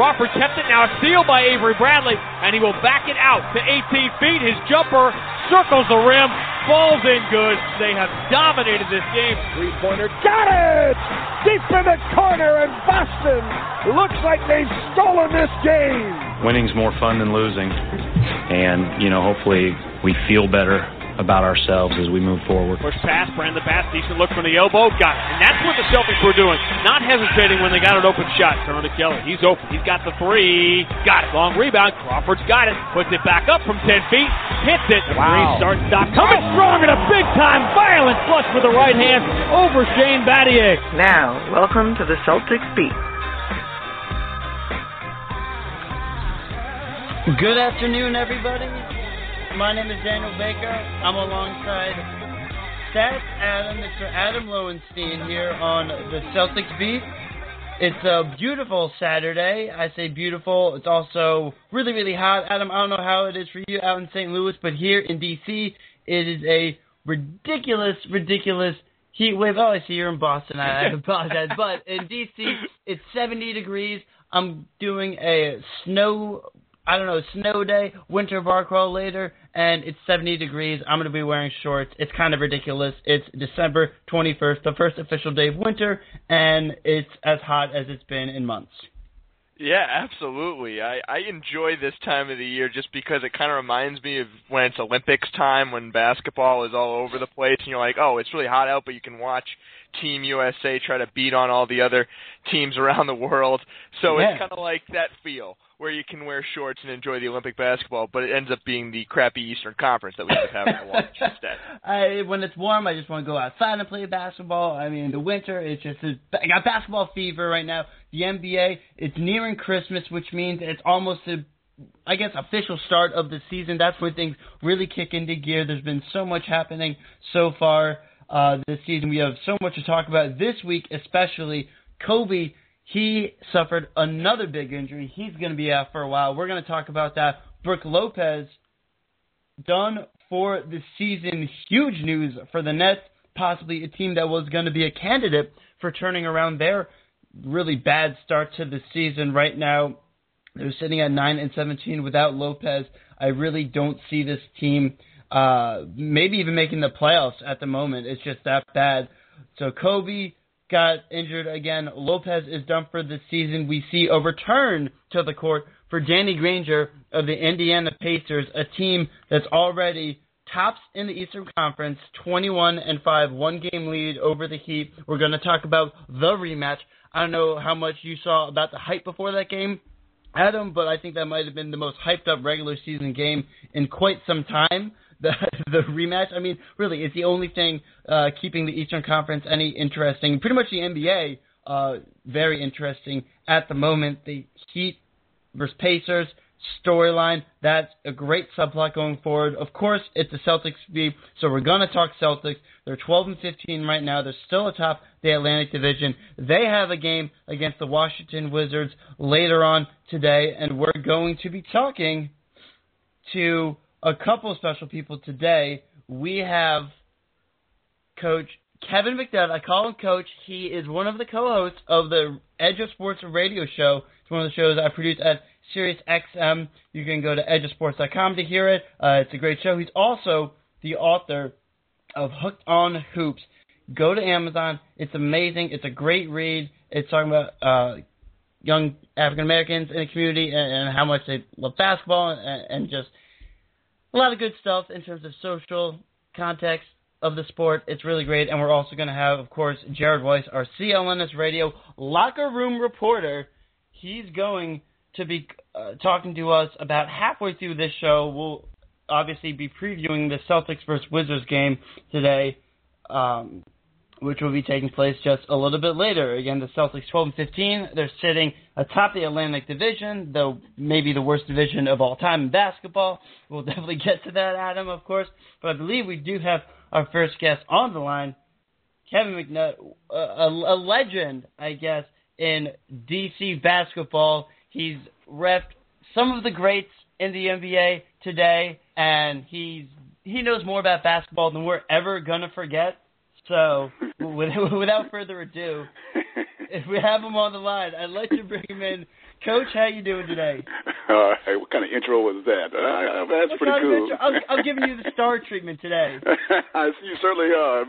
Crawford kept it now. A steal by Avery Bradley, and he will back it out to 18 feet. His jumper circles the rim, falls in good. They have dominated this game. Three pointer, got it! Deep in the corner, and Boston looks like they've stolen this game. Winning's more fun than losing, and you know, hopefully we feel better about ourselves as we move forward. Push pass, Brandon pass, decent look from the elbow, got it. And that's what the Celtics were doing. Not hesitating when they got an open shot. Turn to Kelly. He's open. He's got the three. Got it. Long rebound. Crawford's got it. Puts it back up from 10 feet. Hits it. The wow. starts stop. Coming strong and a big time violent flush with the right hand over Shane Battier. Now, welcome to the Celtics Beat. Good afternoon, everybody. My name is Daniel Baker. I'm alongside Seth Adam, Mr. Adam Lowenstein here on the Celtics beat. It's a beautiful Saturday. I say beautiful. It's also really, really hot. Adam, I don't know how it is for you out in St. Louis, but here in D.C., it is a ridiculous, ridiculous heat wave. Oh, I see you're in Boston. I, I apologize. but in D.C., it's 70 degrees. I'm doing a snow I don't know, snow day, winter bar crawl later, and it's 70 degrees. I'm going to be wearing shorts. It's kind of ridiculous. It's December 21st, the first official day of winter, and it's as hot as it's been in months. Yeah, absolutely. I I enjoy this time of the year just because it kind of reminds me of when it's Olympics time when basketball is all over the place and you're like, "Oh, it's really hot out, but you can watch Team USA try to beat on all the other teams around the world." So Yeah. it's kind of like that feel where you can wear shorts and enjoy the Olympic basketball, but it ends up being the crappy Eastern Conference that we end up having to watch instead. I, when it's warm, I just want to go outside and play basketball. I mean, in the winter, it's just I got basketball fever right now. The NBA, it's nearing Christmas, which means it's almost a I guess official start of the season. That's when things really kick into gear. There's been so much happening so far uh, this season. We have so much to talk about this week, especially Kobe. He suffered another big injury. He's going to be out for a while. We're going to talk about that. Brooke Lopez done for the season. Huge news for the Nets, possibly a team that was going to be a candidate for turning around their really bad start to the season. Right now, they're sitting at 9 and 17 without Lopez. I really don't see this team uh, maybe even making the playoffs at the moment. It's just that bad. So Kobe got injured again. Lopez is done for the season. We see a return to the court for Danny Granger of the Indiana Pacers, a team that's already tops in the Eastern Conference, 21 and 5, one game lead over the Heat. We're going to talk about the rematch. I don't know how much you saw about the hype before that game, Adam, but I think that might have been the most hyped up regular season game in quite some time. The the rematch. I mean, really, it's the only thing uh, keeping the Eastern Conference any interesting. Pretty much the NBA, uh, very interesting at the moment. The Heat versus Pacers storyline. That's a great subplot going forward. Of course, it's the Celtics beat, so we're gonna talk Celtics. They're 12 and 15 right now. They're still atop the Atlantic Division. They have a game against the Washington Wizards later on today, and we're going to be talking to a couple special people today. We have Coach Kevin McNutt. I call him Coach. He is one of the co-hosts of the Edge of Sports radio show. It's one of the shows I produce at Sirius XM. You can go to edgeofsports.com to hear it. Uh, it's a great show. He's also the author of Hooked on Hoops. Go to Amazon. It's amazing. It's a great read. It's talking about uh, young African Americans in the community and, and, how much they love basketball and, and just a lot of good stuff in terms of social context of the sport. It's really great. And we're also going to have, of course, Jared Weiss, our CLNS radio locker room reporter. He's going to be uh, talking to us about halfway through this show. We'll obviously be previewing the Celtics versus Wizards game today. Um, which will be taking place just a little bit later. Again, the Celtics 12 and 15. They're sitting atop the Atlantic Division, though maybe the worst division of all time in basketball. We'll definitely get to that, Adam, of course. But I believe we do have our first guest on the line, Kevin McNutt, a, a, legend, I guess, in DC basketball. He's ref some of the greats in the NBA today, and he's he knows more about basketball than we're ever gonna forget. So, without further ado, if we have him on the line, I'd like to bring him in. Coach, how you doing today? All right, what kind of intro was that? Uh, that's what pretty cool. I'm, I'm, giving you the star treatment today. you certainly are.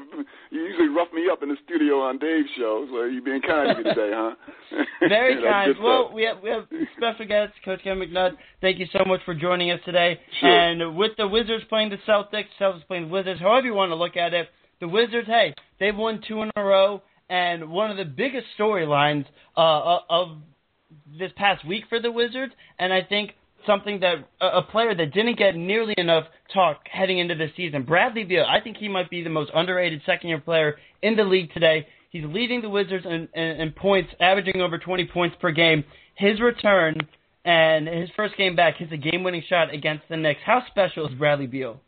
You usually rough me up in the studio on Dave's show, so you're being kind to me today, huh? Very kind. Well, we have we have special guest, Coach Ken McNutt. Thank you so much for joining us today. Sure. And with the Wizards playing the Celtics, Celtics playing the Wizards, however you want to look at it, the Wizards, hey, they've won two in a row, and one of the biggest storylines uh, uh, of this past week for the Wizards, and I think something that a player that didn't get nearly enough talk heading into the season. Bradley Beal, I think he might be the most underrated second-year player in the league today. He's leading the Wizards in, in, in points, averaging over 20 points per game. His return and his first game back hits a game-winning shot against the Knicks. How special is Bradley Beal?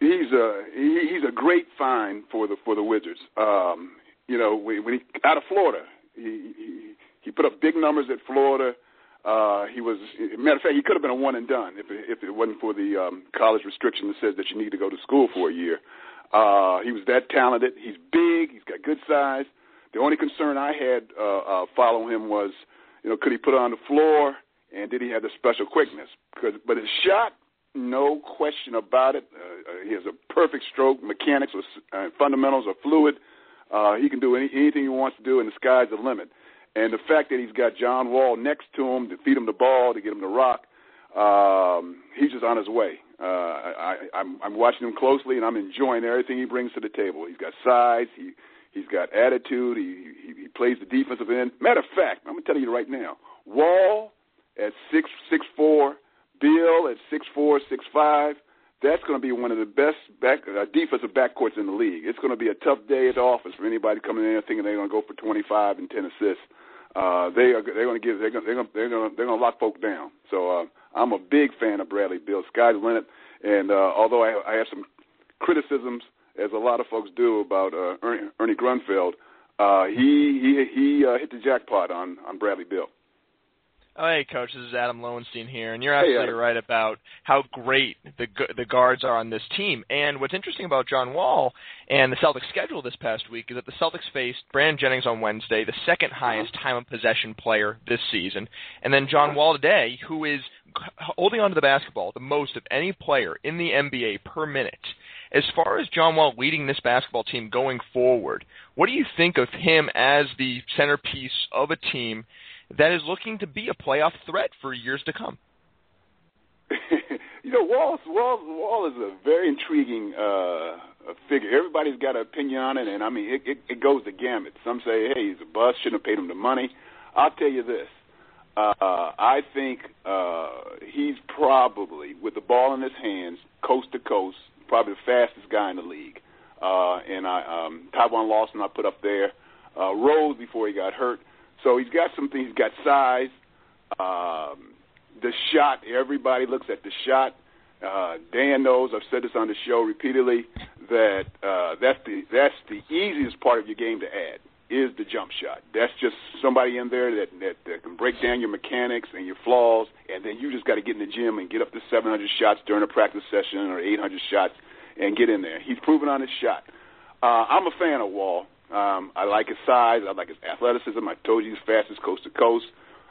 He's a he, he's a great find for the for the Wizards. Um, you know, when, when he out of Florida, he, he he put up big numbers at Florida. Uh, he was, matter of fact, he could have been a one and done if if it wasn't for the um, college restriction that says that you need to go to school for a year. Uh, he was that talented. He's big. He's got good size. The only concern I had uh, uh, following him was, you know, could he put it on the floor and did he have the special quickness? Because, but his shot no question about it. Uh, uh, he has a perfect stroke. Mechanics or uh, fundamentals are fluid. Uh, he can do any, anything he wants to do, and the sky's the limit. And the fact that he's got John Wall next to him to feed him the ball, to get him to rock, um, he's just on his way. Uh, I, I'm, I'm watching him closely, and I'm enjoying everything he brings to the table. He's got size. He he's got attitude. He he, he plays the defensive end. Matter of fact, I'm gonna tell you right now, Wall at six six four Beal at six four, six five. That's going to be one of the best back, uh, defensive backcourts in the league. It's going to be a tough day at the office for anybody coming in there thinking they're going to go for 25 and 10 assists. Uh, they are they're going to give they're going they're going they're going they're going to lock folk down. So uh, I'm a big fan of Bradley. Sky's the limit. And uh, although I, I have some criticisms, as a lot of folks do, about uh, Ernie, Ernie Grunfeld, uh, he he he uh, hit the jackpot on on Bradley Beal. Oh, hey, coach. This is Adam Lowenstein here, and you're absolutely hey, right about how great the the guards are on this team. And what's interesting about John Wall and the Celtics' schedule this past week is that the Celtics faced Brandon Jennings on Wednesday, the second highest uh-huh. time of possession player this season, and then John Wall today, who is holding onto the basketball the most of any player in the NBA per minute. As far as John Wall leading this basketball team going forward, what do you think of him as the centerpiece of a team? That is looking to be a playoff threat for years to come. you know, Wall Wall Wall is a very intriguing uh, figure. Everybody's got an opinion on it, and I mean, it, it, it goes the gamut. Some say, "Hey, he's a bust. Shouldn't have paid him the money." I'll tell you this. Uh, I think uh, he's probably, with the ball in his hands, coast to coast, probably the fastest guy in the league. Uh, and I, um, Tavon Lawson, I put up there. Uh, Rose before he got hurt. So he's got some things. He's got size. Um, the shot. Everybody looks at the shot. Uh, Dan knows. I've said this on the show repeatedly that uh, that's the that's the easiest part of your game to add is the jump shot. That's just somebody in there that, that that can break down your mechanics and your flaws, and then you just got to get in the gym and get up to 700 shots during a practice session or 800 shots and get in there. He's proven on his shot. Uh, I'm a fan of Wall. Um, I like his size. I like his athleticism. I told you he's fastest coast to coast.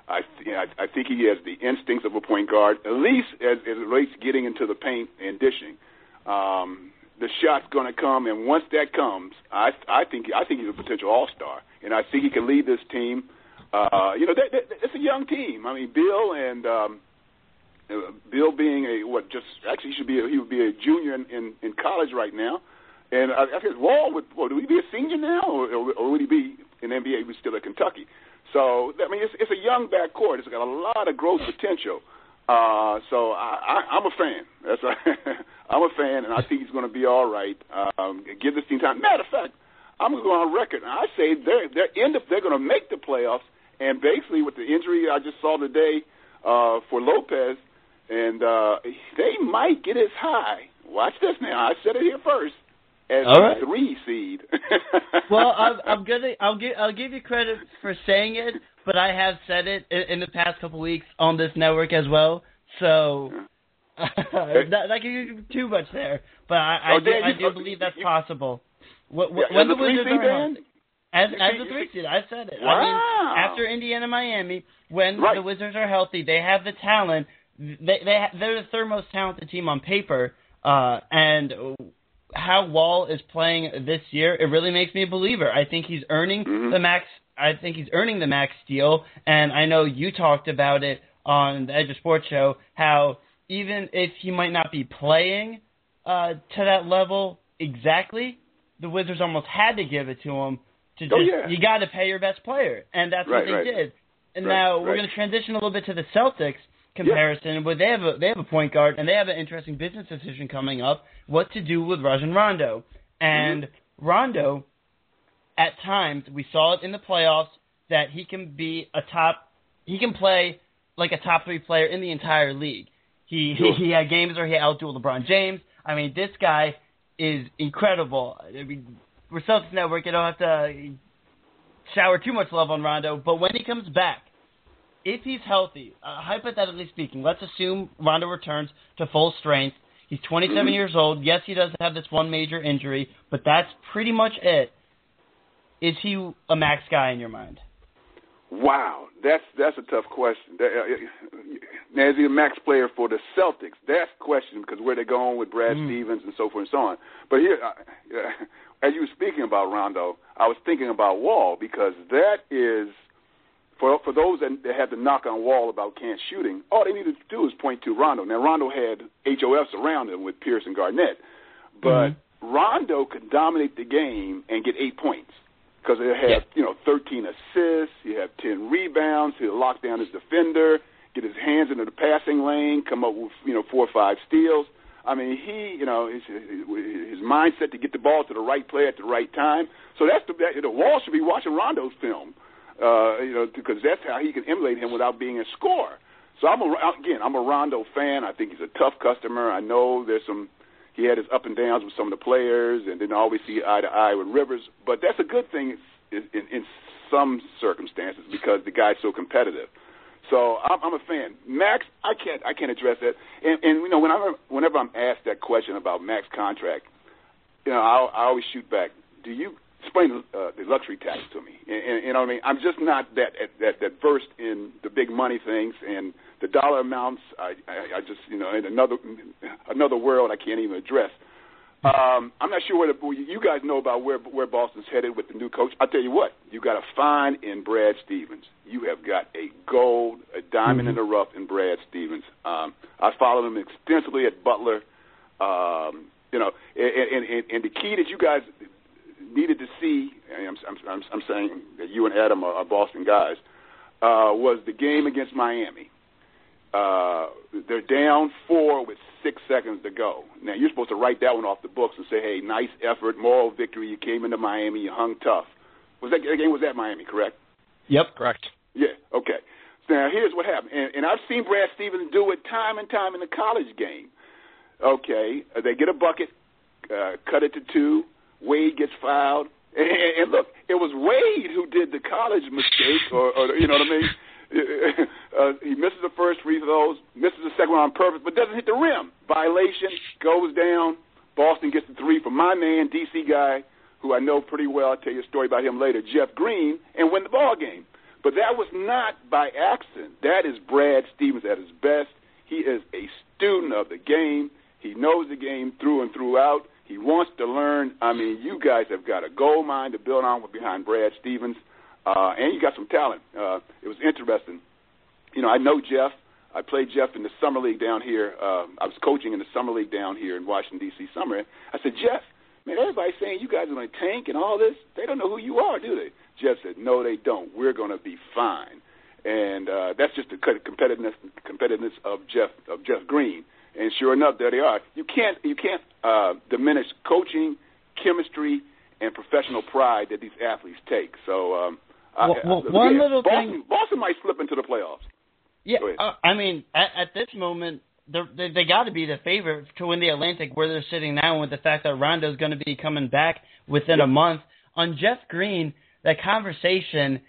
I, th- I, think he has the instincts of a point guard, at least as, as it relates getting into the paint and dishing. Um, the shot's going to come, and once that comes, I, I think I think he's a potential all star, and I think he can lead this team. uh, you know, they, they, it's a young team. I mean, Beal and um, uh, Beal being a what? Just actually, he should be a, he would be a junior in, in, in college right now. And I, I guess Wall would. Well, would he be a senior now, or, or, would he be in NBA? He was still at Kentucky. So I mean, it's, it's a young backcourt. It's got a lot of growth potential. Uh, so I, I, I'm a fan. That's a, I'm a fan, and I think he's going to be all right. Um, give this team time. Matter of fact, I'm going to go on record, and I say they're they're end up they're going to make the playoffs. And basically, with the injury I just saw today uh, for Lopez, and uh, they might get as high. Watch this now. I said it here first. As All right. a three seed. well, I'm, I'm gonna I'll give I'll give you credit for saying it, but I have said it in, in the past couple weeks on this network as well. So not, not giving you too much there, but I, I Oh, do Dan, I do believe that's you- possible. Wh- wh- Yeah, when the Wizards are healthy. As as a three seed, I said it. I mean, after Indiana, Miami, when Right. the Wizards are healthy, they have the talent. They they they're the third most talented team on paper, uh, and how Wall is playing this year, it really makes me a believer. I think he's earning Mhm. the max. I think he's earning the max deal, and I know you talked about it on the Edge of Sports show. How even if he might not be playing uh, to that level exactly, the Wizards almost had to give it to him. To just Oh, yeah. you got to pay your best player, and that's Right, what they right. did. And Right, now we're going to transition a little bit to the Celtics comparison, where they have a they have a point guard and they have an interesting business decision coming up: what to do with Rajon Rondo. And Mm-hmm. Rondo, at times, we saw it in the playoffs that he can be a top, he can play like a top three player in the entire league. He Sure. he, he had games where he outdueled LeBron James. I mean, this guy is incredible. I mean, we're Celtics Network. You don't have to shower too much love on Rondo, but when he comes back, if he's healthy, uh, hypothetically speaking, let's assume Rondo returns to full strength. He's 27 Mhm. years old. Yes, he does have this one major injury, but that's pretty much it. Is he a max guy in your mind? Wow, that's that's a tough question. That, uh, Now, is he a max player for the Celtics? That's the question because where they're going with Brad Mm. Stevens and so forth and so on. But here, uh, uh, as you were speaking about Rondo, I was thinking about Wall because that is for for those that, that had the knock on Wall about can't shooting. All they needed to do is point to Rondo. Now Rondo had HOFs around him with Pierce and Garnett, but mm-hmm. Rondo could dominate the game and get eight points because he'll have you know 13 assists, he'll have 10 rebounds, he'll lock down his defender, get his hands into the passing lane, come up with you know four or five steals. I mean, he you know his, his mindset to get the ball to the right player at the right time. So that's the that, the Wall should be watching Rondo's film, uh, you know, because that's how he can emulate him without being a scorer. So I'm a, again, I'm a Rondo fan. I think he's a tough customer. I know there's some he had his up and downs with some of the players, and didn't always see eye to eye with Rivers. But that's a good thing in, in, in some circumstances because the guy's so competitive. So I'm, I'm a fan. Max, I can't I can't address that. And, and you know, whenever whenever I'm asked that question about Max contract, you know, I, I always shoot back. Do you explain uh, the luxury tax to me? And, and, you know what I mean? I'm just not that that that versed in the big money things and the dollar amounts. I I, I just you know in another another world I can't even address. Um, I'm not sure where the, you guys know about where where Boston's headed with the new coach. I'll tell you what, you got a find in Brad Stevens. You have got a gold, a diamond in the rough in Brad Stevens. Um, I followed him extensively at Butler. Um, you know, and, and, and the key that you guys needed to see, and I'm, I'm, I'm, I'm saying that you and Adam are, are Boston guys, uh, was the game against Miami. Uh, they're down four with six seconds to go. Now you're supposed to write that one off the books and say, "Hey, nice effort, moral victory. You came into Miami, you hung tough." Was that, that game was at Miami, correct? Yep. Correct. Yeah. Okay. So now here's what happened, and, and I've seen Brad Stevens do it time and time in the college game. Okay, uh, they get a bucket, uh, cut it to two. Wade gets fouled, and, and look, it was Wade who did the college mistake, or, or you know what I mean. Uh, he misses the first free throws, misses the second one on purpose, but doesn't hit the rim. Violation goes down. Boston gets the three from my man, DC guy, who I know pretty well. I'll tell you a story about him later, Jeff Green, and win the ball game. But that was not by accident. That is Brad Stevens at his best. He is a student of the game. He knows the game through and throughout. He wants to learn. I mean, you guys have got a gold mine to build on with behind Brad Stevens. uh, and you got some talent. Uh, it was interesting. You know, I know Jeff. I played Jeff in the summer league down here. Uh, I was coaching in the summer league down here in Washington D.C. summer. I said, Jeff, man, everybody's saying you guys are going to tank and all this. They don't know who you are, do they? Jeff said, No, they don't. We're going to be fine. And uh, that's just the competitiveness competitiveness of Jeff of Jeff Green. And sure enough, there they are. You can't you can't uh, diminish coaching, chemistry, and professional pride that these athletes take. So, um, well, I, well, one yeah, little Boston, thing. Boston might slip into the playoffs. Yeah, uh, I mean, at, at this moment, they're, they they got to be the favorite to win the Atlantic where they're sitting now, with the fact that Rondo's going to be coming back within a month. On Jeff Green, that conversation,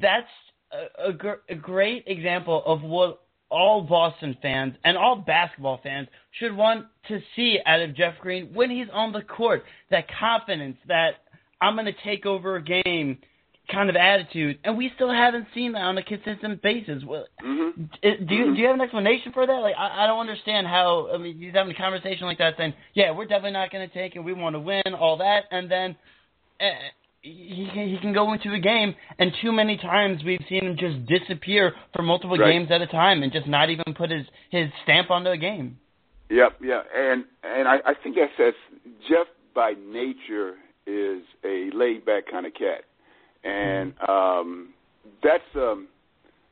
that's a, a, gr- a great example of what all Boston fans and all basketball fans should want to see out of Jeff Green when he's on the court. That confidence, that I'm going to take over a game kind of attitude, and we still haven't seen that on a consistent basis. Mm-hmm. Do you mm-hmm. do you have an explanation for that? Like I, I don't understand how I mean he's having a conversation like that, saying, "Yeah, we're definitely not going to take it. We want to win all that," and then uh, he can, he can go into a game, and too many times we've seen him just disappear for multiple right. games at a time, and just not even put his his stamp onto a game. Yep, yeah, and and I, I think that says Jeff by nature is a laid back kind of cat and um, that's um,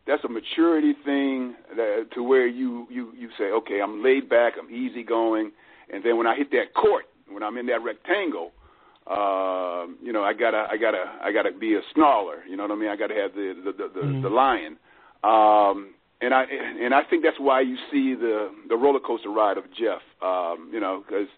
that's a maturity thing that, to where you you you say, okay, I'm laid back, I'm easygoing, and then when I hit that court, when I'm in that rectangle, uh, you know, I gotta I gotta I gotta be a snarler. You know what I mean? I gotta have the the the, the, mm-hmm. the lion. Um, and I and I think that's why you see the the roller coaster ride of Jeff. Um, you know, because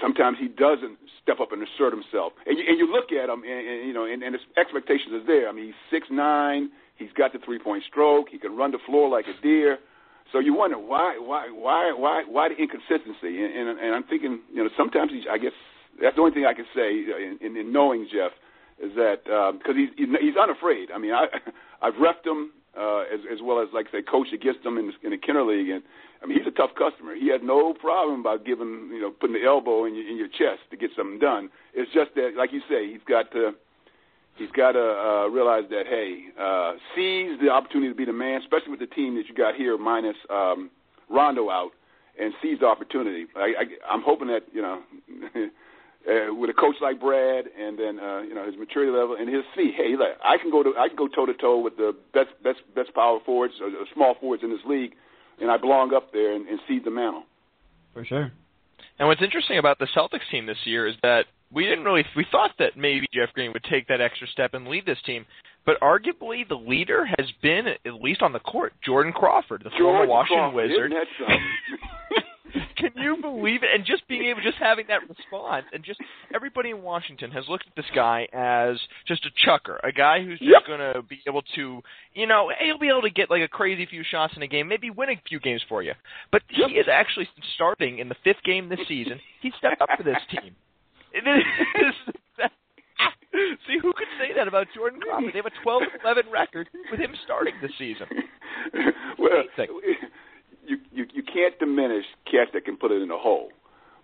sometimes he doesn't step up and assert himself. And you, and you look at him, and, and you know, and, and his expectations are there. I mean, he's six nine. He's got the three point stroke. He can run the floor like a deer. So you wonder why, why, why, why, why the inconsistency? And, and, and I'm thinking, you know, sometimes he, I guess that's the only thing I can say in, in, in knowing Jeff is that because um, he's he's unafraid. I mean, I I've refed him uh, as as well as like say coach against him in the, in the Kenner League, and I mean he's a tough customer. He had no problem about giving you know putting the elbow in your in your chest to get something done. It's just that like you say he's got to he's got to uh, realize that hey uh, seize the opportunity to be the man, especially with the team that you got here minus um, Rondo out, and seize the opportunity. I, I, I'm hoping that you know. uh, with a coach like Brad, and then uh, you know his maturity level, and he'll see, hey, look, I can go to I can go toe to toe with the best best best power forwards, or, or small forwards in this league, and I belong up there and, and seize the mantle. For sure. And what's interesting about the Celtics team this year is that we didn't really we thought that maybe Jeff Green would take that extra step and lead this team, but arguably the leader has been at least on the court Jordan Crawford, the George former Washington Crawford, Wizard. Isn't that something? Can you believe it? And just being able, just having that response, and just everybody in Washington has looked at this guy as just a chucker, a guy who's just yep. going to be able to, you know, he'll be able to get like a crazy few shots in a game, maybe win a few games for you. But yep. he is actually starting in the fifth game this season. He stepped up for this team. It is, See, who could say that about Jordan Crawford? They have a 12-11 record with him starting this season. well, can't diminish cats that can put it in the hole.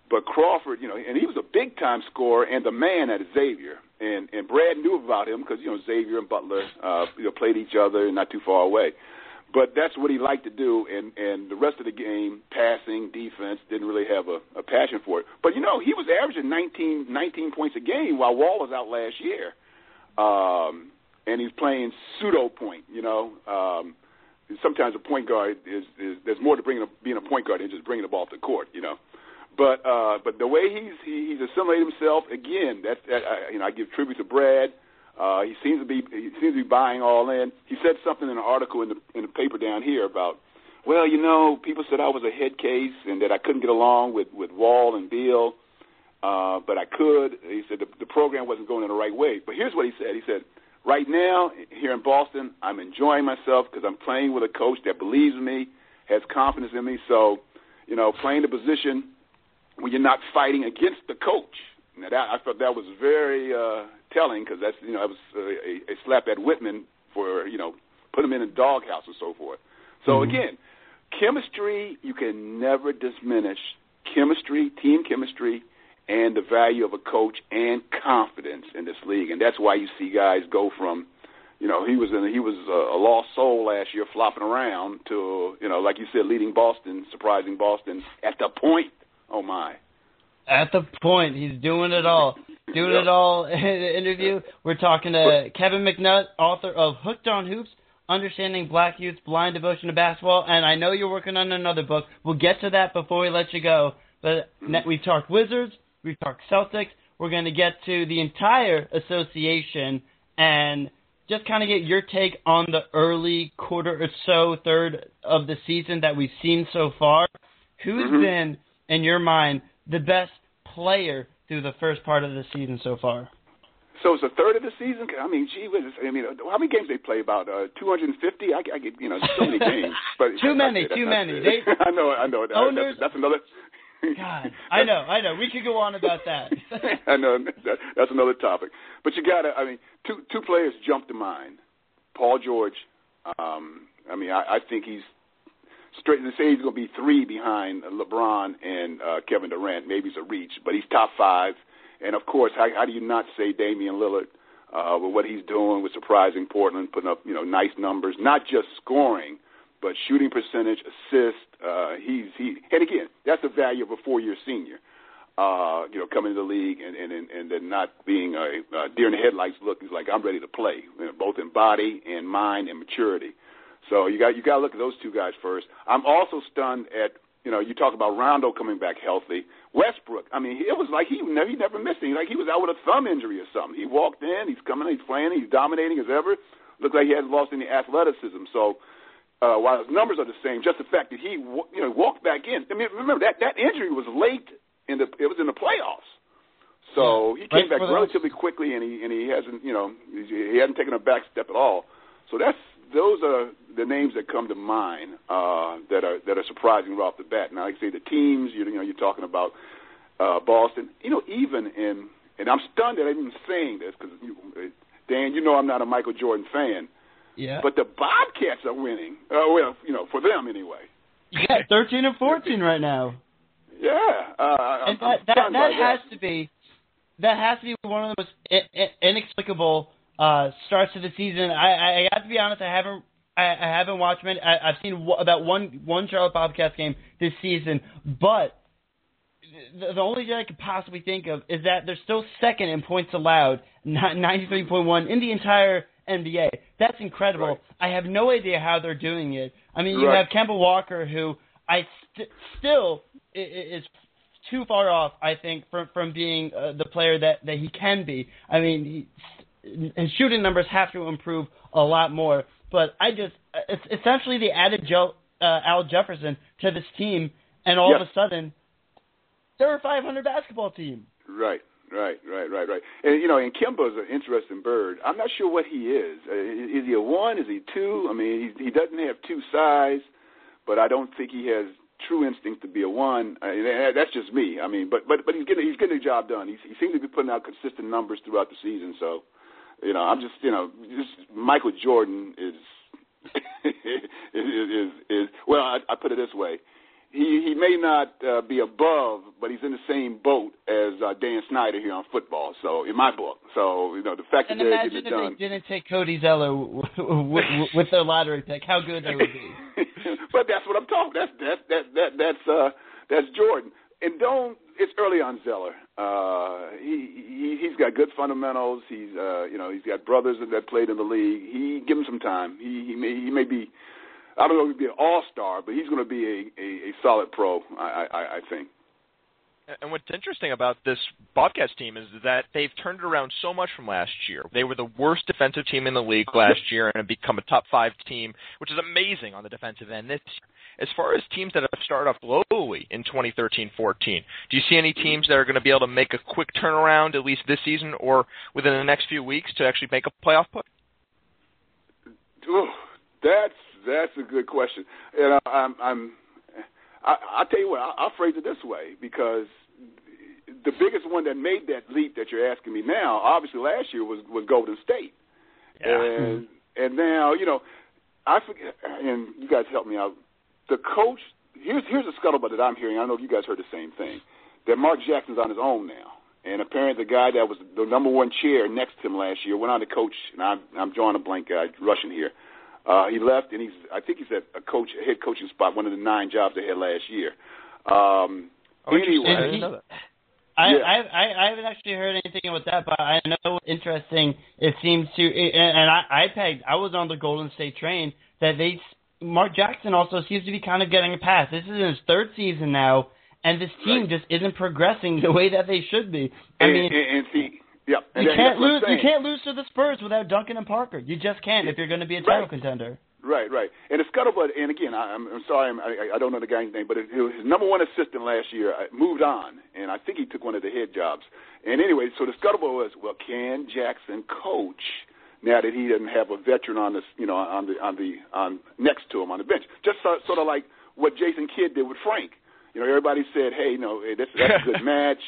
But Crawford, you know, and he was a big time scorer and the man at Xavier. And and Brad knew about him because you know Xavier and Butler, uh, you know, played each other not too far away. But that's what he liked to do, and and the rest of the game, passing, defense, didn't really have a, a passion for it. But you know, he was averaging 19, 19 points a game while Wall was out last year, um, and he's playing pseudo point. You know, um, sometimes a point guard is, is there's more to bringing a, being a point guard than just bringing the ball to the court, you know. But uh, but the way he's he, he's assimilated himself again, that's that, I, you know I give tribute to Brad. Uh, he seems to be he seems to be buying all in. He said something in an article in the in the paper down here about, well, you know, people said I was a head case and that I couldn't get along with with Wall and Beal, uh, but I could. He said the, the program wasn't going in the right way. But here's what he said. He said Right now, here in Boston, I'm enjoying myself because I'm playing with a coach that believes in me, has confidence in me. So, you know, playing the position when you're not fighting against the coach. Now, that, I thought that was very uh, telling because that's, you know, that was uh, a, a slap at Wittman for, you know, put him in a doghouse and so forth. So, mm-hmm. again, chemistry, you can never diminish chemistry, team chemistry, and the value of a coach and confidence in this league. And that's why you see guys go from you know, he was in he was a, a lost soul last year, flopping around to you know, like you said, leading Boston, surprising Boston at the point. Oh my! At the point, he's doing it all. Doing yep. it all in the interview. We're talking to Kevin McNutt, author of Hooked on Hoops, Understanding Black Youth's Blind Devotion to Basketball. And I know you're working on another book. We'll get to that before we let you go. But hmm. we've talked Wizards, we've talked Celtics. We're going to get to the entire association and just kind of get your take on the early quarter or so, third of the season that we've seen so far. Who's mm-hmm. been, in your mind, the best player through the first part of the season so far? So it's a third of the season. I mean, gee whiz! I mean, how many games they play? About uh, 250. I, I get you know so many games, but too many, too many. They, I know, I know. Owners, that's, that's another. God, I know, I know. We could go on about that. I know that, that's another topic, but you gotta. I mean, two two players jump to mind. Paul George. Um, I mean, I, I think he's straight. They say he's going to be three behind LeBron and uh, Kevin Durant. Maybe it's a reach, but he's top five. And of course, how, how do you not say Damian Lillard uh, with what he's doing with surprising Portland, putting up you know nice numbers, not just scoring, but shooting percentage, assist. Uh, he's he, and again, that's the value of a four-year senior. Uh, you know, coming to the league and and and then not being a, a deer in the headlights look. He's like, I'm ready to play, you know, both in body and mind and maturity. So you got you got to look at those two guys first. I'm also stunned at you know you talk about Rondo coming back healthy. Westbrook, I mean, it was like he never he never missed anything. Like he was out with a thumb injury or something. He walked in, he's coming, he's playing, he's dominating as ever. Looked like he hasn't lost any athleticism. So uh, while his numbers are the same, just the fact that he you know walked back in. I mean, remember that that injury was late in the it was in the playoffs. So he came back relatively quickly, and he and he hasn't you know he, he hasn't taken a back step at all. So that's those are the names that come to mind uh, that are that are surprising right off the bat. Now, like I say, the teams you, you know you're talking about uh, Boston. You know, even in and I'm stunned that I'm even saying this because Dan, you know I'm not a Michael Jordan fan. Yeah. But the Bobcats are winning. Uh, well, you know, for them anyway. Yeah, 13 and 14 right now. Yeah. Uh, and that that, that has that. to be that has to be one of the most inexplicable uh, starts to the season. I, I have to be honest. I haven't I, I haven't watched many. I, I've seen w- about one one Charlotte Bobcats game this season, but the, the only thing I could possibly think of is that they're still second in points allowed, ninety three point one in the entire NBA. That's incredible. Right. I have no idea how they're doing it. I mean, you right. have Kemba Walker, who I st- still is too far off. I think from from being uh, the player that that he can be. I mean, he, his shooting numbers have to improve a lot more. But I just it's essentially the added Joe, uh, Al Jefferson to this team, and all yep. of a sudden they're a 500 basketball team. Right. Right, right, right, right. And you know, and Kemba's an interesting bird. I'm not sure what he is. Uh, is he a one? Is he two? I mean, he, he doesn't have two size, but I don't think he has true instinct to be a one. Uh, that's just me. I mean, but but but he's getting he's getting the job done. He's, he seems to be putting out consistent numbers throughout the season. So you know, I'm just you know, just Michael Jordan is is, is is well. I, I put it this way: he he may not uh, be above, but he's in the same boat as uh, Dan Snyder here on football. So in my book, so you know the fact and that they're getting it done. They didn't take Cody Zeller with, with their lottery pick. How good they would be. but that's what I'm talking. That's that's that that that's uh that's Jordan. And don't. It's early on Zeller. Uh, he, he he's got good fundamentals. He's uh, you know he's got brothers that played in the league. He give him some time. He he may he may be. I don't know if he'll be an all star, but he's going to be a, a, a solid pro. I, I I think. And what's interesting about this Bobcats team is that they've turned it around so much from last year. They were the worst defensive team in the league last year and have become a top five team, which is amazing on the defensive end this year. As far as teams that have started off globally in 2013-14, do you see any teams that are going to be able to make a quick turnaround at least this season or within the next few weeks to actually make a playoff push? Ooh, that's that's a good question. And I, I'm I'm I, I'll tell you what, I'll, I'll phrase it this way because the biggest one that made that leap that you're asking me now, obviously last year was was Golden State, yeah. Hmm. and and now you know I forget, and you guys help me out. The coach here's here's a scuttlebutt that I'm hearing. I don't know if you guys heard the same thing that Mark Jackson's on his own now, and apparently the guy that was the number one chair next to him last year went on to coach. And I'm I'm drawing a blank guy, Russian here. Uh, he left, and he's I think he's at a coach, a head coaching spot, one of the nine jobs they had last year. Um, oh, anyway, I didn't know that. I, Yeah. I I I haven't actually heard anything about that, but I know interesting. It seems to, and and I I pegged. I was on the Golden State train that they Mark Jackson also seems to be kind of getting a pass. This is his third season now, and this team Right. just isn't progressing the way that they should be. I and, mean, and, and see, yeah, and you can't lose. You can't lose to the Spurs without Duncan and Parker. You just can't if you're going to be a title Right. contender. Right, right. And the scuttlebutt, and again, I, I'm, I'm sorry, I'm, I, I don't know the guy's name, but his, his number one assistant last year uh, moved on, and I think he took one of the head jobs. And anyway, so the scuttlebutt was, well, can Jackson coach now that he doesn't have a veteran on the, you know, on the, on the, on next to him on the bench? Just sort, sort of like what Jason Kidd did with Frank. You know, everybody said, "Hey, you know, hey, that's, that's a good match.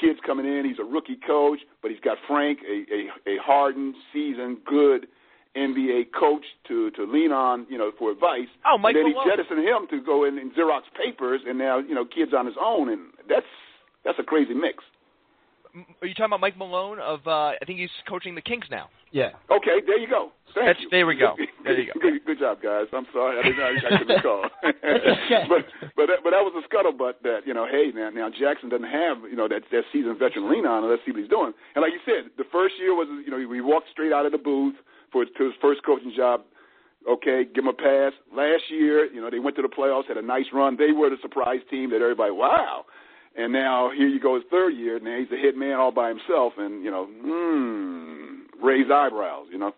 Kidd's coming in. He's a rookie coach, but he's got Frank, a a, a hardened, seasoned, good NBA coach to to lean on, you know, for advice. Oh, Mike and then Malone. he jettisoned him to go in and Xerox papers, and now you know, Kidd's on his own, and that's that's a crazy mix. M- Are you talking about Mike Malone of? uh I think he's coaching the Kings now. Yeah. Okay, there you go. Thank That's- you. there we go. There you go. good, good job, guys. I'm sorry, I didn't. I, I couldn't recall. okay. but but that, but that was a scuttlebutt that you know, hey now now Jackson doesn't have you know that that seasoned veteran lean on. and Let's see what he's doing. And like you said, the first year was you know he walked straight out of the booth for to his first coaching job. Okay, give him a pass. Last year, you know, they went to the playoffs, had a nice run. They were the surprise team that everybody, wow. And now here you go, his third year. Now he's a hit man all by himself, and you know, hmm, raise eyebrows. You know.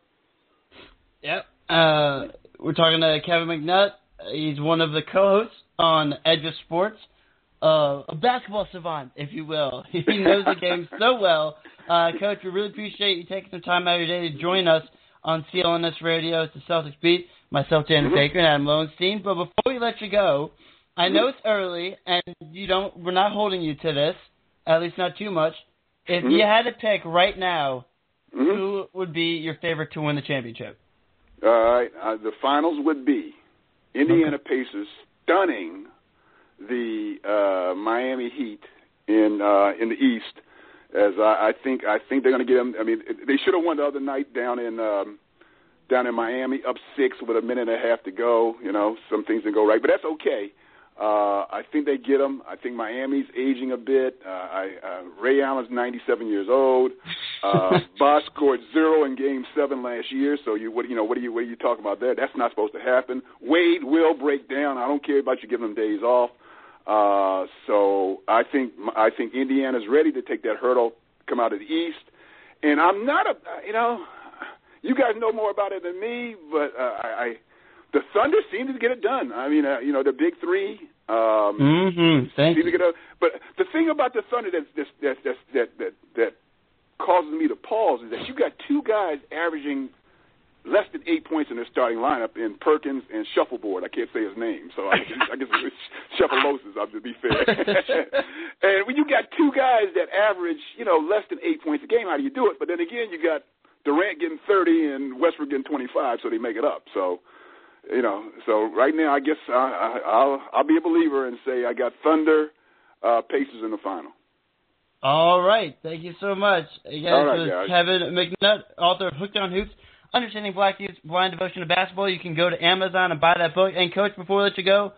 Yep. Uh, we're talking to Kevin McNutt. He's one of the co-hosts on Edge of Sports, uh, a basketball savant, if you will. He knows the game so well. Uh, Coach, we really appreciate you taking some time out of your day to join us on CLNS Radio. It's the Celtics Beat. Myself, Janet Mhm. Baker, and Adam Lowenstein. But before we let you go, I know it's early, and you don't. We're not holding you to this, at least not too much. If Mhm. you had to pick right now, Mhm. who would be your favorite to win the championship? All right. Uh, the finals would be Indiana Pacers stunning the uh, Miami Heat in uh, in the East. As I, I think, I think they're going to get them. I mean, they should have won the other night down in um, down in Miami, up six with a minute and a half to go. You know, some things didn't go right, but that's okay. Uh, I think they get them. I think Miami's aging a bit. Uh, I, uh, Ray Allen's 97 years old. Uh, Bosh scored zero in Game Seven last year. So you, what, you know, what are you, what are you talking about there? That's not supposed to happen. Wade will break down. I don't care about you giving them days off. Uh, so I think, I think Indiana's ready to take that hurdle, come out of the East. And I'm not a, you know, you guys know more about it than me, but uh, I, I, the Thunder seem to get it done. I mean, uh, you know, the big three. Um, Mm-hmm. Thank seem to you. get a, but the thing about the Thunder that's, that's, that's, that's, that that that causes me to pause is that you got two guys averaging less than eight points in their starting lineup in Perkins and Shuffleboard. I can't say his name, so I guess, I guess it's Shufflelosis. uh, To be fair, and when you got two guys that average, you know, less than eight points a game, how do you do it? But then again, you got Durant getting 30 and Westbrook getting 25, so they make it up. So, you know, so right now, I guess I, I, I'll I'll be a believer and say I got Thunder, uh, Pacers in the final. All right. Thank you so much. Again, All right, this was guys. Kevin McNutt, author of Hooked on Hoops, Understanding Black Youth's Blind Devotion to Basketball. You can go to Amazon and buy that book. And, Coach, before we let you go,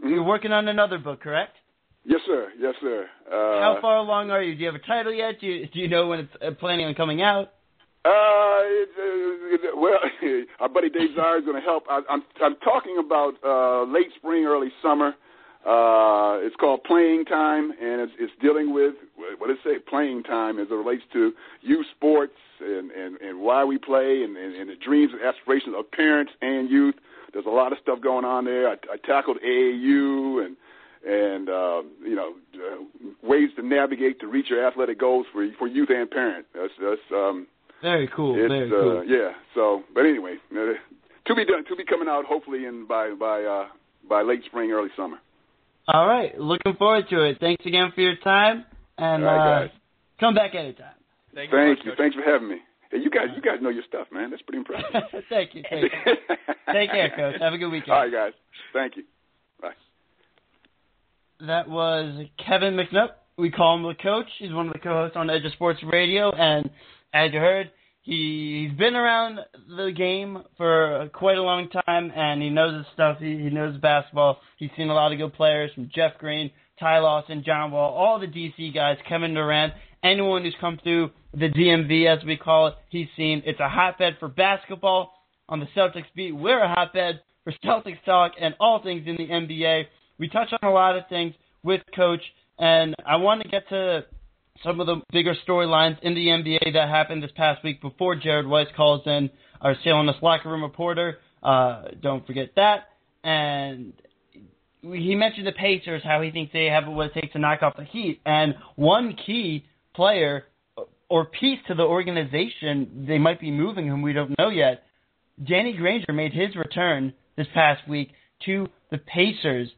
Mm-hmm. you're working on another book, correct? Yes, sir. Yes, sir. Uh, How far along are you? Do you have a title yet? Do you, do you know when it's uh, planning on coming out? Uh, it, uh, it, well, our buddy Dave Zara is going to help. I, I'm I'm talking about uh, late spring, early summer. Uh, it's called Playing Time, and it's it's dealing with what it say? Playing time as it relates to youth sports and and, and why we play and, and, and the dreams and aspirations of parents and youth. There's a lot of stuff going on there. I, I tackled AAU and and uh, you know uh, ways to navigate to reach your athletic goals for for youth and parent. That's that's um, Very cool. it's, very uh. Yeah. So, but anyway, uh, to be done, to be coming out hopefully in by by uh, by late spring, early summer. All right. Looking forward to it. Thanks again for your time. And All right, uh, come back anytime. Thank you. Thank much, you. Thanks for having me. Hey, you guys, you guys know your stuff, man. That's pretty impressive. thank you. Thank you. Take care, Coach. Have a good weekend. All right, guys. Thank you. Bye. That was Kevin McNutt, we call him the coach. He's one of the co-hosts on Edge of Sports Radio, and as you heard, he, he's been around the game for quite a long time, and he knows his stuff. He, he knows basketball. He's seen a lot of good players from Jeff Green, Ty Lawson, John Wall, all the DC guys, Kevin Durant, anyone who's come through the DMV, as we call it, he's seen. It's a hotbed for basketball on the Celtics beat. We're a hotbed for Celtics talk and all things in the NBA. We touch on a lot of things with Coach, and I want to get to some of the bigger storylines in the NBA that happened this past week before Jared Weiss calls in our CLNS locker room reporter. Uh, don't forget that. And he mentioned the Pacers, how he thinks they have what it takes to knock off the Heat. And one key player or piece to the organization they might be moving whom we don't know yet. Danny Granger made his return this past week to the Pacers.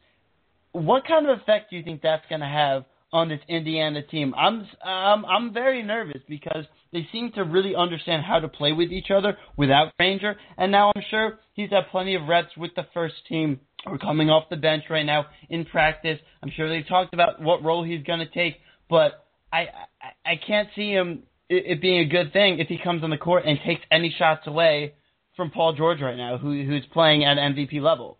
What kind of effect do you think that's going to have on this Indiana team? I'm um, I'm very nervous because they seem to really understand how to play with each other without Granger, and now I'm sure he's had plenty of reps with the first team or coming off the bench right now in practice. I'm sure they've talked about what role he's going to take, but I, I I can't see him it, it being a good thing if he comes on the court and takes any shots away from Paul George right now, who who's playing at MVP level.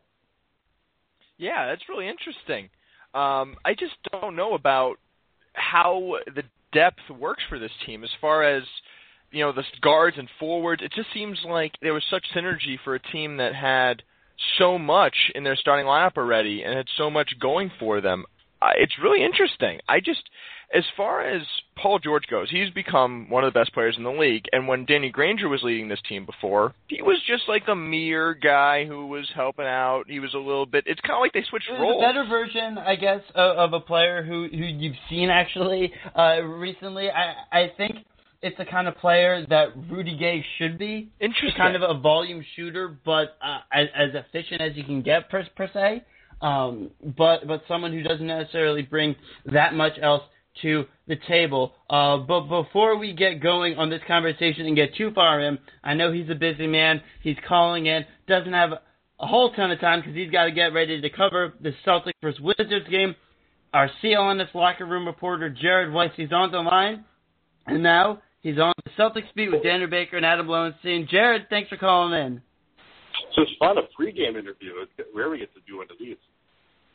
Yeah, that's really interesting. Um, I just don't know about how the depth works for this team as far as you know the guards and forwards. It just seems like there was such synergy for a team that had so much in their starting lineup already and had so much going for them. Uh, it's really interesting. I just as far as Paul George goes, he's become one of the best players in the league. And when Danny Granger was leading this team before, he was just like a mere guy who was helping out. He was a little bit. It's kind of like they switched roles. A better version, I guess, of, of a player who who you've seen actually uh, recently. I I think it's the kind of player that Rudy Gay should be. Interesting. Kind of a volume shooter, but uh, as, as efficient as you can get per, per se. Um, but but someone who doesn't necessarily bring that much else to the table. Uh, but before we get going on this conversation and get too far in, I know he's a busy man. He's calling in, doesn't have a whole ton of time because he's got to get ready to cover the Celtics versus Wizards game. Our CLNS locker room reporter, Jared Weiss, he's on the line. And now he's on the Celtics beat with Daniel Baker and Adam Lowenstein. Jared, thanks for calling in. So it's fun, a pregame interview. It's rare we get to do one of these.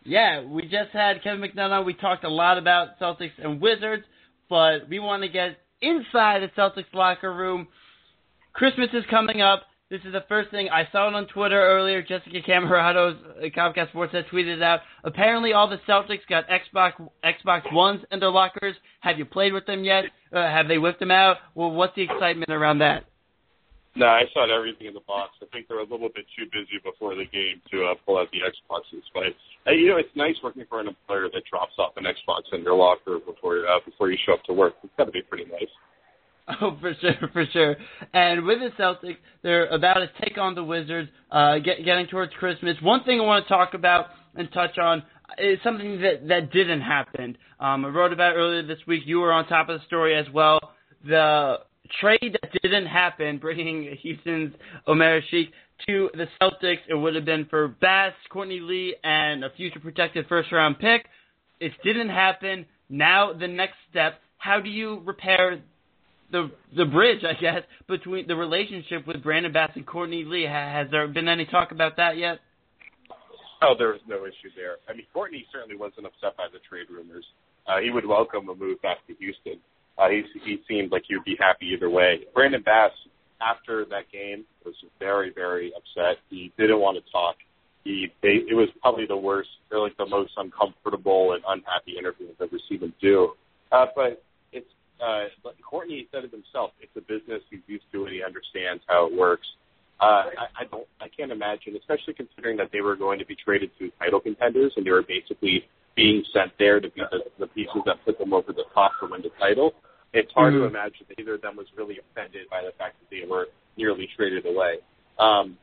Yeah, we just had Kevin McDonough. We talked a lot about Celtics and Wizards, but we want to get inside the Celtics locker room. Christmas is coming up. This is the first thing I saw it on Twitter earlier. Jessica Camerato's uh, Comcast Sports had tweeted out. Apparently, all the Celtics got Xbox Xbox Ones in their lockers. Have you played with them yet? Uh, have they whipped them out? Well, what's the excitement around that? No, I saw everything in the box. I think they're a little bit too busy before the game to uh, pull out the Xboxes. But uh, you know, it's nice working for an employer that drops off an Xbox in your locker before uh, before you show up to work. It's got to be pretty nice. Oh, for sure, for sure. And with the Celtics, they're about to take on the Wizards, uh, get, getting towards Christmas. One thing I want to talk about and touch on is something that that didn't happen. Um, I wrote about earlier this week. You were on top of the story as well. The trade that didn't happen, bringing Houston's Omer Asik to the Celtics, it would have been for Bass, Courtney Lee, and a future protected first round pick. It didn't happen. Now the next step, how do you repair the the bridge, I guess, between the relationship with Brandon Bass and Courtney Lee? Has there been any talk about that yet? Oh, there was no issue there. I mean, Courtney certainly wasn't upset by the trade rumors. Uh, he would welcome a move back to Houston. Uh, he, he seemed like he would be happy either way. Brandon Bass, after that game, was very, very upset. He didn't want to talk. He, they, it was probably the worst, or like the most uncomfortable and unhappy interview I've ever seen him do. Uh, but it's, uh, Courtney said it himself. It's a business. He's used to it. He understands how it works. Uh, I, I don't, I can't imagine, especially considering that they were going to be traded to title contenders and they were basically being sent there to be the, the pieces that put them over the top to win the title. It's hard mm-hmm. to imagine that either of them was really offended by the fact that they were nearly traded away. Um,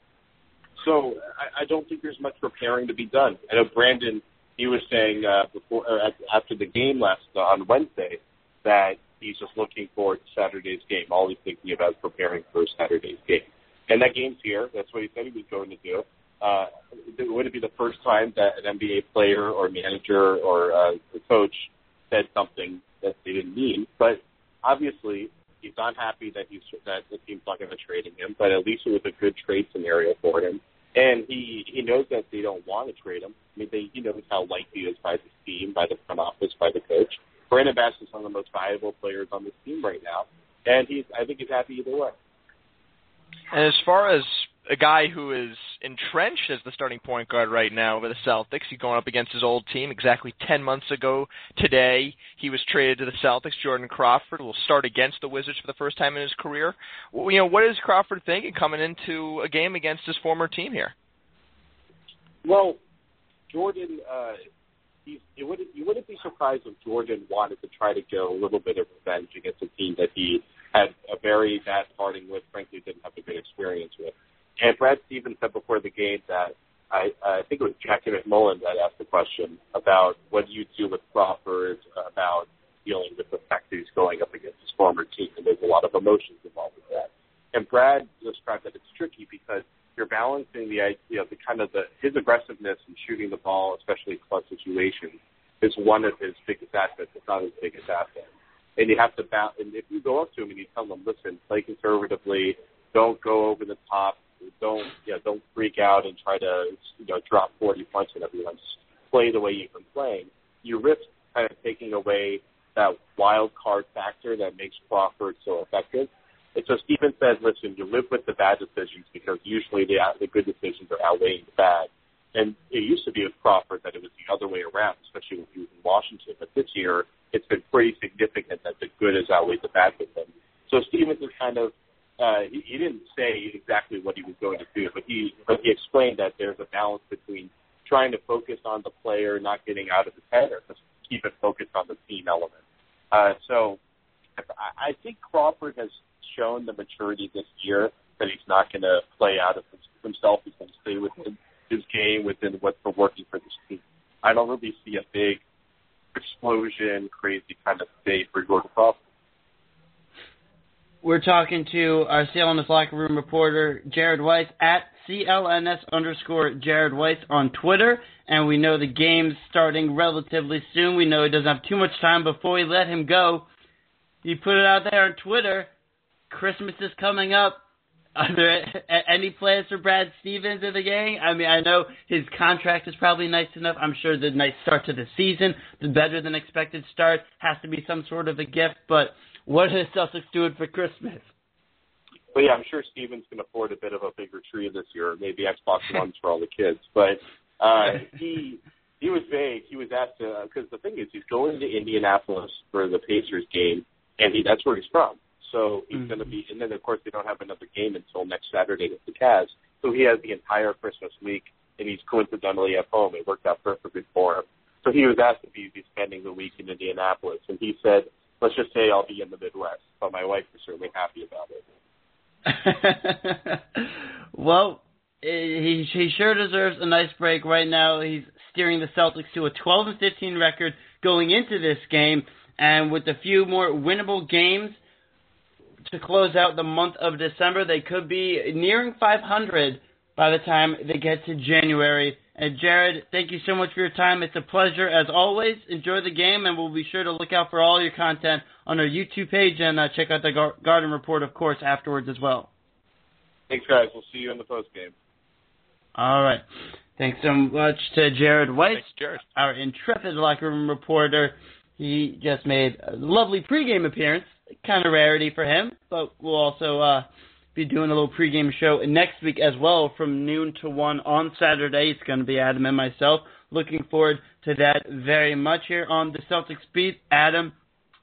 so I, I don't think there's much repairing to be done. I know Brandon, he was saying uh, before or after the game last uh, on Wednesday that he's just looking forward to Saturday's game. All he's thinking about is preparing for Saturday's game. And that game's here. That's what he said he was going to do. Uh, would it be the first time that an NBA player or manager or uh, coach said something that they didn't mean. But obviously, he's not happy that he's that the team's not going to trade him. But at least it was a good trade scenario for him, and he he knows that they don't want to trade him. I mean, they, he knows how liked he is by the team, by the front office, by the coach. Brandon Bass is one of the most valuable players on this team right now, and he's I think he's happy either way. And as far as a guy who is entrenched as the starting point guard right now for the Celtics. He's going up against his old team. Exactly 10 months ago today, he was traded to the Celtics. Jordan Crawford will start against the Wizards for the first time in his career. You know, what is Crawford thinking coming into a game against his former team here? Well, Jordan, uh, he's, it wouldn't, you wouldn't be surprised if Jordan wanted to try to go a little bit of revenge against a team that he had a very bad parting with, frankly, didn't have a good experience with. And Brad Stevens said before the game that I, I think it was Jackie MacMullan that asked the question about what do you do with Crawford about dealing with the fact that he's going up against his former team, and there's a lot of emotions involved with that. And Brad described that it's tricky because you're balancing the idea of the kind of the his aggressiveness and shooting the ball, especially in clutch situations, is one of his biggest assets. It's not his biggest asset. And you have to balance. And if you go up to him and you tell him, "Listen, play conservatively, don't go over the top, don't you know, don't freak out and try to you know drop 40 points on everyone. Just play the way you've been playing. You risk kind of taking away that wild card factor that makes Crawford so effective. And so Stephen said, listen, you live with the bad decisions because usually the the good decisions are outweighing the bad. And it used to be with Crawford that it was the other way around, especially when he was in Washington. But this year, it's been pretty significant that the good has outweighed the bad with him. So Stevens is kind of uh, he, he didn't say exactly what he was going to do, but he but he explained that there's a balance between trying to focus on the player, not getting out of his head, or just keep it focused on the team element. Uh, so I, I think Crawford has shown the maturity this year that he's not going to play out of himself. He's going to stay within his game, within what's working for this team. I don't really see a big explosion, crazy kind of day for Jordan Crawford. We're talking to our CLNS locker room reporter, Jared Weiss, at CLNS underscore Jared Weiss on Twitter. And we know the game's starting relatively soon. We know he doesn't have too much time before we let him go. He put it out there on Twitter. Christmas is coming up. Are there any plans for Brad Stevens in the game? I mean, I know his contract is probably nice enough. I'm sure the nice start to the season, the better than expected start, has to be some sort of a gift. But what is Celtics doing for Christmas? Well, yeah, I'm sure Stevens can afford a bit of a bigger tree this year, maybe Xbox Ones for all the kids. But uh, he he was vague. He was asked to, because the thing is, he's going to Indianapolis for the Pacers game, and he that's where he's from. So he's mm-hmm. going to be, and then of course they don't have another game until next Saturday with the Cavs. So he has the entire Christmas week, and he's coincidentally at home. It worked out perfectly for him. So he was asked if he'd be spending the week in Indianapolis, and he said let's just say I'll be in the Midwest. But my wife is certainly happy about it. well, eh, he he sure deserves a nice break. Right now, he's steering the Celtics to a 12 and 15 record going into this game, and with a few more winnable games to close out the month of December, they could be nearing 500 by the time they get to January. And Jared, thank you so much for your time. It's a pleasure as always. Enjoy the game, and we'll be sure to look out for all your content on our YouTube page and uh, check out the Gar- Garden Report, of course, afterwards as well. Thanks, guys. We'll see you in the post game. All right. Thanks so much to Jared Weiss, Thanks, Jared. our intrepid locker room reporter. He just made a lovely pregame appearance, kind of rarity for him, but we'll also uh, be doing a little pregame show next week as well from noon to 1 on Saturday. It's going to be Adam and myself. Looking forward to that very much here on the Celtics Beat. Adam,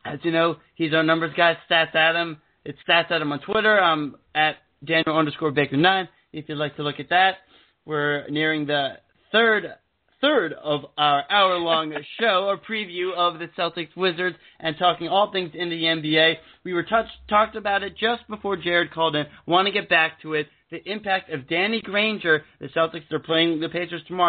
as you know, he's our numbers guy, Stats Adam. It's Stats Adam on Twitter. I'm at Daniel underscore Baker 9 if you'd like to look at that. We're nearing the third third of our hour long show, a preview of the Celtics Wizards and talking all things in the NBA. We were touched, talked about it just before Jared called in. Want to get back to it. The impact of Danny Granger. The Celtics are playing the Pacers tomorrow.